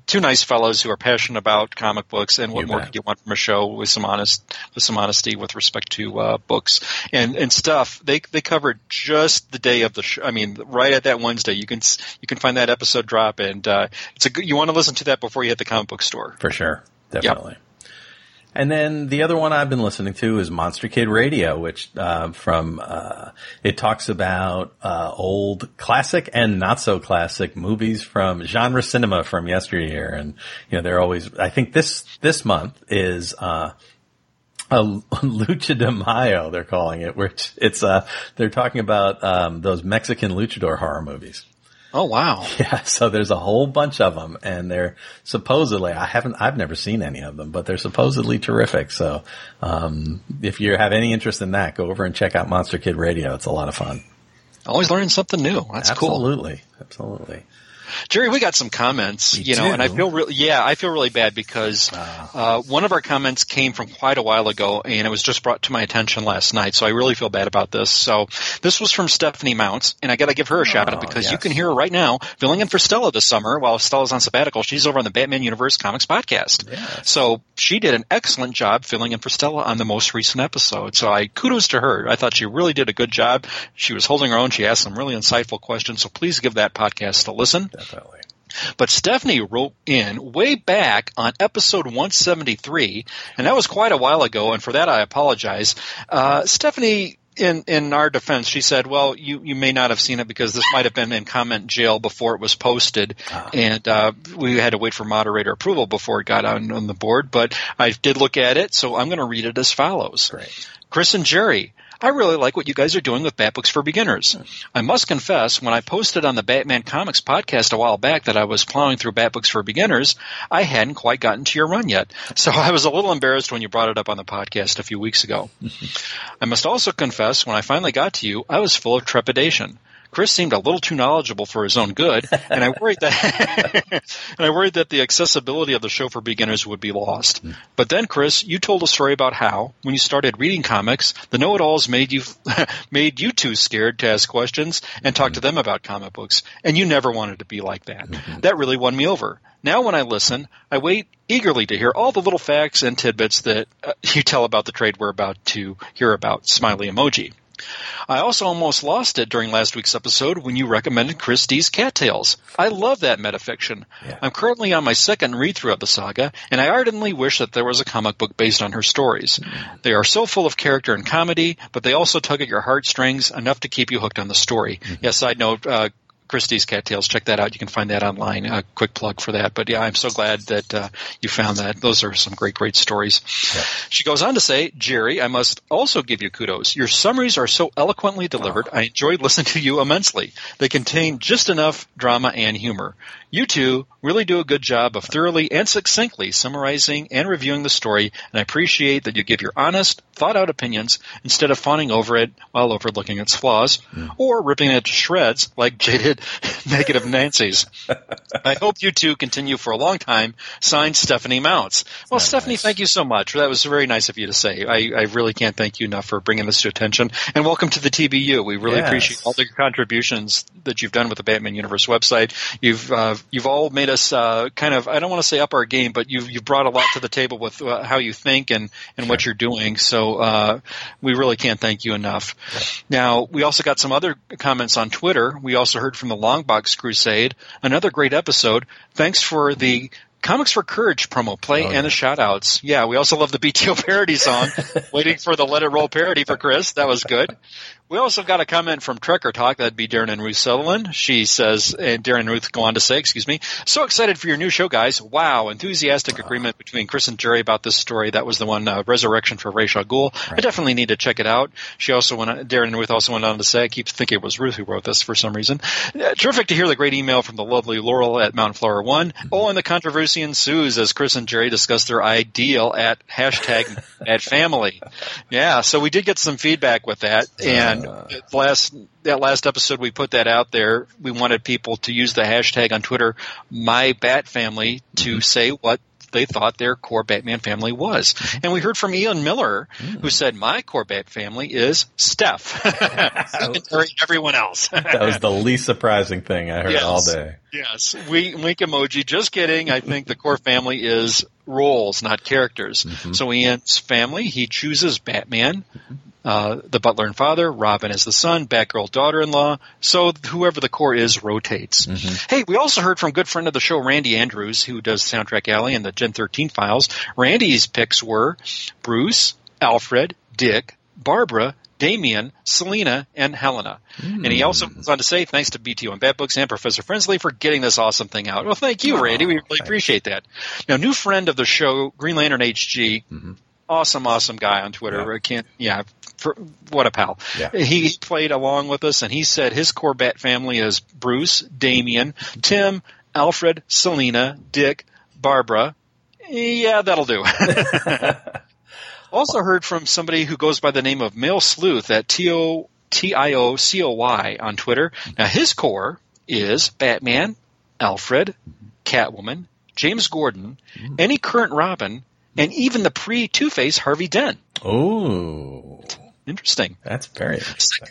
two nice fellows who are passionate about comic books, and what You more bet. could you want from a show with some honest with some honesty with respect to uh, books and and stuff. They they covered just the day of the show. I mean, right at that Wednesday, you can you can find that episode drop, and uh, it's a you want to listen to that before you hit the comic book store. For sure. Definitely. And then the other one I've been listening to is Monster Kid Radio, which uh, from uh, it talks about uh, old classic and not so classic movies from genre cinema from yesteryear, and you know they're always. I think this this month is. Uh, a lucha de mayo, they're calling it, which it's uh they're talking about um those Mexican luchador horror movies. Oh wow! Yeah, so there's a whole bunch of them, and they're supposedly I haven't I've never seen any of them, but they're supposedly terrific. So um, if you have any interest in that, go over and check out Monster Kid Radio. It's a lot of fun. Always learning something new. That's cool. Absolutely, absolutely. Jerry, we got some comments, We you know, and I feel really, yeah, I feel really bad because uh, one of our comments came from quite a while ago, and it was just brought to my attention last night. So I really feel bad about this. So this was from Stephanie Mounts, and I got to give her a shout out because you can hear her right now filling in for Stella this summer while Stella's on sabbatical. She's over on the Batman Universe Comics podcast. So she did an excellent job filling in for Stella on the most recent episode. So I kudos to her. I thought she really did a good job. She was holding her own. She asked some really insightful questions. So please give that podcast a listen. Definitely. But Stephanie wrote in way back on episode 173, and that was quite a while ago, and for that I apologize. Uh, Stephanie, in, in our defense, she said, well, you, you may not have seen it because this might have been in comment jail before it was posted, and uh, we had to wait for moderator approval before it got on, on the board, but I did look at it, so I'm going to read it as follows. Great. Chris and Jerry, I really like what you guys are doing with Bat Books for Beginners. I must confess, when I posted on the Batman Comics podcast a while back that I was plowing through Bat Books for Beginners, I hadn't quite gotten to your run yet. So I was a little embarrassed when you brought it up on the podcast a few weeks ago. I must also confess, when I finally got to you, I was full of trepidation. Chris seemed a little too knowledgeable for his own good, and I worried that and I worried that the accessibility of the show for beginners would be lost. Hmm. But then, Chris, you told a story about how, when you started reading comics, the know-it-alls made you made you too scared to ask questions and talk to hmm. them about comic books, and you never wanted to be like that. Mm-hmm. That really won me over. Now, when I listen, I wait eagerly to hear all the little facts and tidbits that uh, you tell about the trade we're about to hear about. Smiley emoji. I also almost lost it during last week's episode when you recommended Chris D's Cattails. I love that metafiction. I'm currently on my second read through of the saga, and I ardently wish that there was a comic book based on her stories. They are so full of character and comedy, but they also tug at your heartstrings enough to keep you hooked on the story. Yes, side note, uh, Christie's Cattails. Check that out. You can find that online. A quick plug for that. But yeah, I'm so glad that uh, you found that. Those are some great, great stories. She goes on to say, Jerry, I must also give you kudos. Your summaries are so eloquently delivered. I enjoyed listening to you immensely. They contain just enough drama and humor. You two really do a good job of thoroughly and succinctly summarizing and reviewing the story, and I appreciate that you give your honest, thought out opinions instead of fawning over it while overlooking its flaws, or ripping it to shreds like jaded negative Nancy's. I hope you two continue for a long time. Signed, Stephanie Mounts. Well, Stephanie, thank you so much. That was very nice of you to say. I, I really can't thank you enough for bringing this to attention. And welcome to the TBU. We really Yes. appreciate all the contributions that you've done with the Batman Universe website. You've uh, you've all made us uh, kind of I don't want to say up our game, but you've you've brought a lot to the table with uh, how you think and and what you're doing. So uh, we really can't thank you enough. Now we also got some other comments on Twitter. We also heard from the Longbox Crusade, another great episode. Thanks for the. Comics for Courage promo play and the shout outs. Yeah, we also love the BTO parody song. Waiting for the Let It Roll parody for Chris. That was good. We also got a comment from Trekker Talk. That'd be Darren and Ruth Sutherland. She says, and Darren and Ruth go on to say, excuse me, so excited for your new show, guys. Wow. Enthusiastic agreement between Chris and Jerry about this story. That was the one, uh, Resurrection for Ra's al Ghul. I definitely need to check it out. She also went, on- Darren and Ruth also went on to say, I keep thinking it was Ruth who wrote this for some reason. Uh, terrific to hear the great email from the lovely Laurel at Mount Flower One. Oh, and the controversy ensues as Chris and Jerry discuss their ideal at hashtag at family. Yeah, so we did get some feedback with that, and Uh, last that last episode we put that out there. We wanted people to use the hashtag on Twitter, my Bat Family, to mm-hmm. say what they thought their core Batman family was. And we heard from Ian Miller, who mm. said, My core Bat family is Steph. Everyone else. That was the least surprising thing I heard Yes. all day. Yes, we wink emoji. Just kidding. I think the core family is roles, not characters. Mm-hmm. So Ian's family, he chooses Batman, mm-hmm. Uh, the butler and father, Robin is the son, Batgirl daughter-in-law. So whoever the core is rotates. Mm-hmm. Hey, we also heard from good friend of the show, Randy Andrews, who does Soundtrack Alley and the Gen 13 files. Randy's picks were Bruce, Alfred, Dick, Barbara, Damian, Selina, and Helena. Hmm. And he also goes on to say, thanks to BTO and Bat Books and Professor Frenzy for getting this awesome thing out. Well, thank you, Randy. We really appreciate that. Now, new friend of the show, Green Lantern HG, mm-hmm. awesome, awesome guy on Twitter. Yeah. I can't, yeah, for, what a pal. Yeah. He, played along with us, and he said his core Bat family is Bruce, Damian, Tim, Alfred, Selina, Dick, Barbara. Yeah, that'll do. also heard from somebody who goes by the name of Male Sleuth at T O T I O C O Y on Twitter. Now his core is Batman, Alfred, Catwoman, James Gordon, hmm. any current Robin, and even the pre Two Face Harvey Dent. Oh, Interesting. that's very interesting.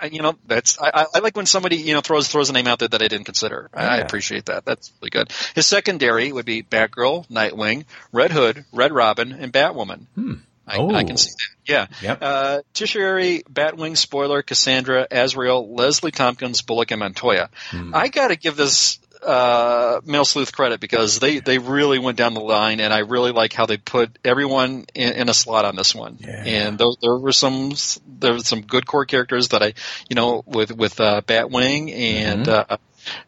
Yeah, you know that's I, I- like when somebody you know throws throws a name out there that I didn't consider. I, I appreciate that. That's really good. His secondary would be Batgirl, Nightwing, Red Hood, Red Robin, and Batwoman. I, I can Oh. see that. Yeah. Yep. Uh, Tertiary, Batwing, Spoiler, Cassandra, Azrael, Leslie Thompkins, Bullock, and Montoya. I got to give this uh, Male Sleuth credit because they, they really went down the line, and I really like how they put everyone in, in a slot on this one. Yeah. And those, there were some there were some good core characters that I you know with with uh, Batwing and. Uh,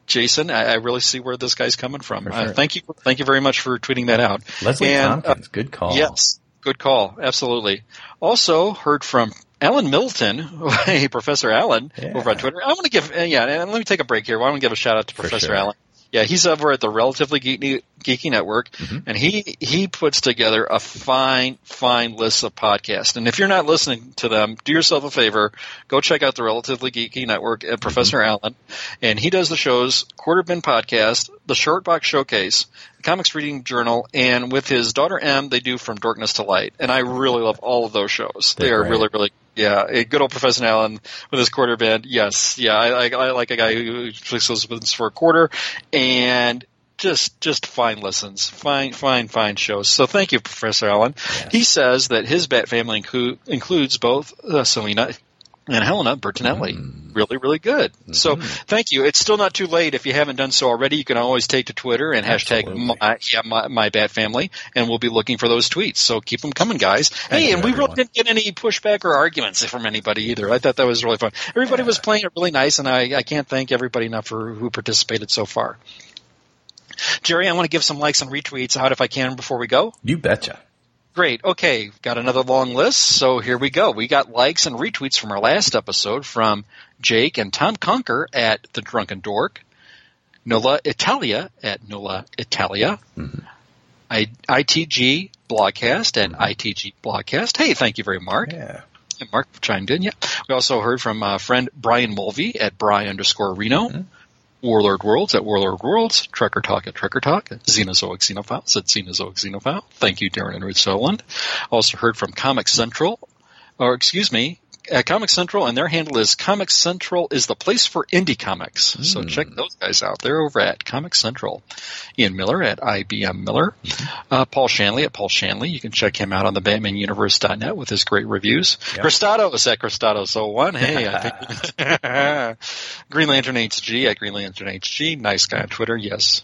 Jason, I, I really see where this guy's coming from. For Uh, thank you, thank you very much for tweeting that out. Leslie And, uh, Thompkins, good call. Yes, good call. Absolutely. Also heard from Alan Middleton, hey Professor Allen, Yeah. over on Twitter. I want to give, uh, yeah, and let me take a break here. I want to give a shout out to For Professor sure. Allen. Yeah, he's over at the Relatively Geeky, Geeky Network, Mm-hmm. and he he puts together a fine, fine list of podcasts. And if you're not listening to them, do yourself a favor, go check out the Relatively Geeky Network Mm-hmm. at Professor Allen, and he does the shows Quarter Bin Podcast, the Short Box Showcase, the Comics Reading Journal, and with his daughter M, they do From Darkness to Light. And I really love all of those shows. they They're are great. really, really yeah, a good old Professor Allen with his Quarter Bin. Yes, yeah, I, I, I like a guy who flicks those buttons for a quarter, and just just fine listens, fine, fine, fine shows. So thank you, Professor Allen. He says that his Bat family inclu- includes both uh, Selina and Helena Bertinelli. Mm. Really, really good. So Mm-hmm. thank you. It's still not too late if you haven't done so already. You can always take to Twitter and hashtag my, yeah, my, my Bat family, and we'll be looking for those tweets. So keep them coming, guys. Thank hey, and we everyone. really didn't get any pushback or arguments from anybody either. I thought that was really fun. Everybody was playing it really nice, and I, I can't thank everybody enough for who participated so far. Jerry, I want to give some likes and retweets out if I can before we go. You betcha. Great. Okay, got another long list. So here we go. We got likes and retweets from our last episode from Jake and Tom Conker at The Drunken Dork, Nola Italia at Nola Italia, I, ITG Blogcast at ITG Blogcast. Hey, thank you very much. Yeah. And Mark chimed in. Yeah. We also heard from uh, friend Brian Mulvey at Bry underscore Reno. Warlord Worlds at Warlord Worlds, Trekker Talk at Trekker Talk, Xenozoic Xenophiles at Xenozoic Xenophile. Thank you, Darren and Ruth Sutherland. Also heard from Comic Central, or excuse me, at Comic Central, and their handle is Comic Central is the place for indie comics. So check those guys out. They're over at Comic Central. Ian Miller at IBM Miller. Uh, Paul Shanley at Paul Shanley. You can check him out on the BatmanUniverse.net with his great reviews. Yep. Cristados at Cristados01. Hey, I think. Green Lantern HG at Green Lantern HG. Nice guy on Twitter, yes.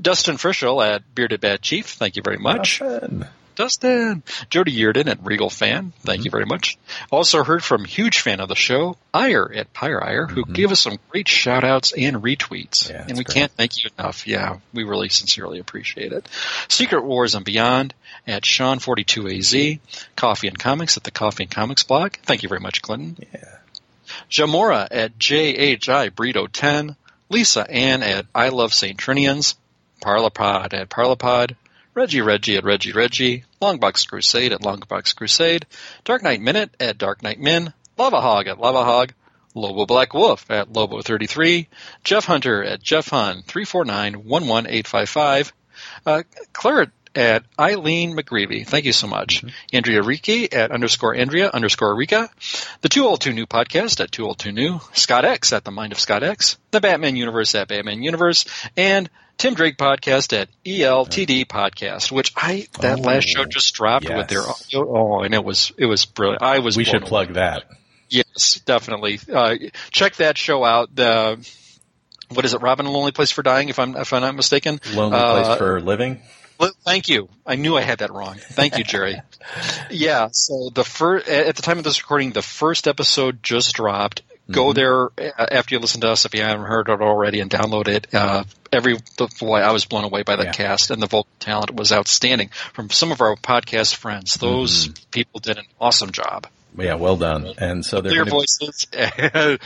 Dustin Frischel at Bearded Bad Chief. Thank you very much. Fun. Dustin. Jody Yearden at Regal Fan. Thank mm-hmm. you very much. Also heard from huge fan of the show, Ire at Pyre Ire, who mm-hmm. gave us some great shout outs and retweets. Yeah, and we great. can't thank you enough. Yeah, we really sincerely appreciate it. Secret Wars and Beyond at Sean42AZ. Coffee and Comics at the Coffee and Comics blog. Thank you very much, Clinton. Yeah. Jamora at JHI Brito 10, Lisa Ann at I Love St. Trinians, Parlapod at Parlapod, Reggie Reggie at Reggie Reggie, Longbox Crusade at Longbox Crusade, Dark Knight Minute at Dark Knight Min, Lava Hog at Lava Hog, Lobo Black Wolf at Lobo 33, Jeff Hunter at Jeff Hun 349 11855, uh, Claret at Eileen McGreevy. Thank you so much. Andrea Riki at underscore Andrea underscore Rika. The Too Old Too New podcast at Too Old Too New. Scott X at The Mind of Scott X. The Batman Universe at Batman Universe. And Tim Drake podcast at ELTD podcast, which I that Oh, last show just dropped with their audio. Oh, and it was it was brilliant. I was We should plug away. that. Yes, definitely. Uh, check that show out. The what is it? Robin, a lonely place for dying. If I'm if I'm not mistaken. Lonely Uh, place for living. Thank you. I knew I had that wrong. Thank you, Jerry. yeah. So the first at the time of this recording, the first episode just dropped. Go there uh, after you listen to us if you haven't heard it already and download it. Uh, every boy, I was blown away by the Yeah. cast and the vocal talent was outstanding from some of our podcast friends. Those people did an awesome job. Yeah, well done. And so they're Clear gonna- voices,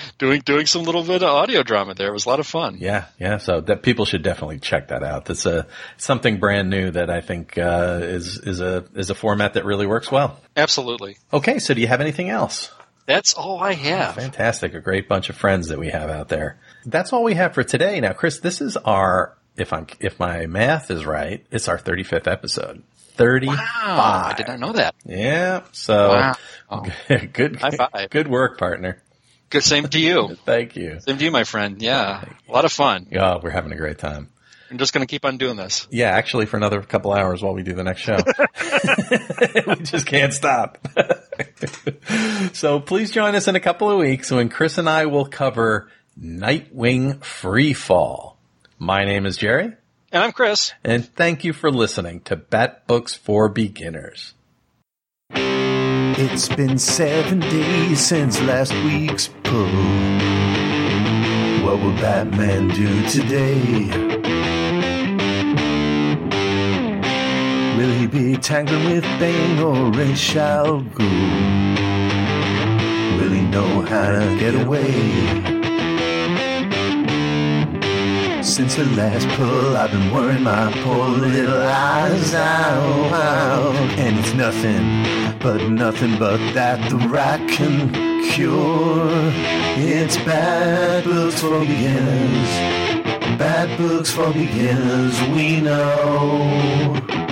doing doing some little bit of audio drama there. It was a lot of fun. Yeah, yeah. So that people should definitely check that out. That's a something brand new that I think uh, is is a is a format that really works well. Absolutely. Okay, so do you have anything else? That's all I oh, have. Fantastic, a great bunch of friends that we have out there. That's all we have for today. Now, Chris, this is our if I'm if my math is right, it's our 35th episode. 35. Wow, I did not know that. Yeah. So Wow. good High five. good work, partner. Good. Same to you. Thank you. Same to you, my friend. Yeah, a lot of fun. Oh, we're having a great time. I'm just going to keep on doing this. Yeah, actually for another couple hours while we do the next show. we just can't stop. so please join us in a couple of weeks when Chris and I will cover Nightwing Freefall. My name is Jerry, And I'm Chris. and thank you for listening to Bat Books for Beginners. It's been seven days since last week's pull. What will Batman do today? Will he be tangling with Bane or Ra's al Ghul? Will he know how to get away? Since the last pull, I've been worrying my poor little eyes out. And it's nothing, but nothing but that the rat can cure. It's bat books for beginners. Bat books for beginners, we know.